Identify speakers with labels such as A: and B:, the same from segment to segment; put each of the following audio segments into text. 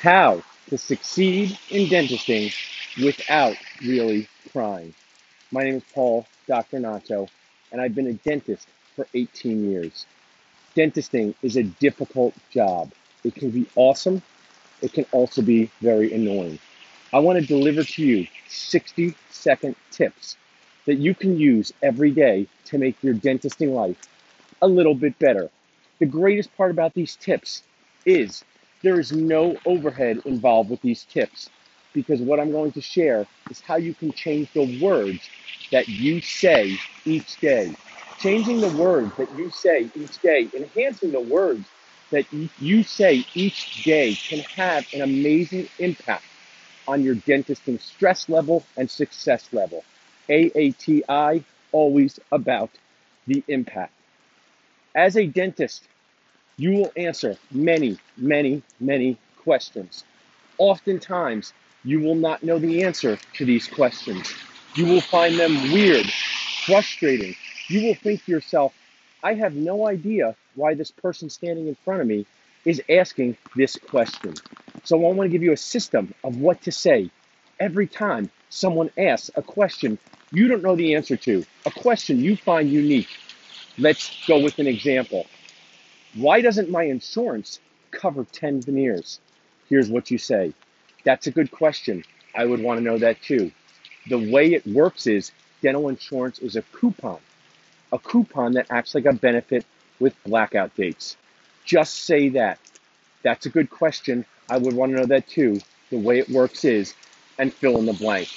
A: How to succeed in dentisting without really crying. My name is Paul Dr. Nacho, and I've been a dentist for 18 years. Dentisting is a difficult job. It can be awesome, it can also be very annoying. I want to deliver to you 60 second tips that you can use every day to make your dentisting life a little bit better. The greatest part about these tips is there is no overhead involved with these tips because what I'm going to share is how you can change the words that you say each day. Changing the words that you say each day, enhancing the words that you say each day can have an amazing impact on your dentisting stress level and success level. AATI, always about the impact. As a dentist, you will answer many, many, many questions. Oftentimes, you will not know the answer to these questions. You will find them weird, frustrating. You will think to yourself, I have no idea why this person standing in front of me is asking this question. So I want to give you a system of what to say every time someone asks a question you don't know the answer to, a question you find unique. Let's go with an example. Why doesn't my insurance cover 10 veneers? Here's what you say. That's a good question. I would want to know that too. The way it works is dental insurance is a coupon, a coupon that acts like a benefit with blackout dates. Just say that. That's a good question. I would want to know that too. The way it works is, and fill in the blank.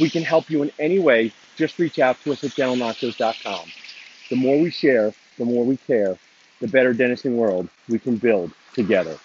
A: We can help you in any way. Just reach out to us at dentalnachos.com. The more we share, the more we care the better dentistry world we can build together.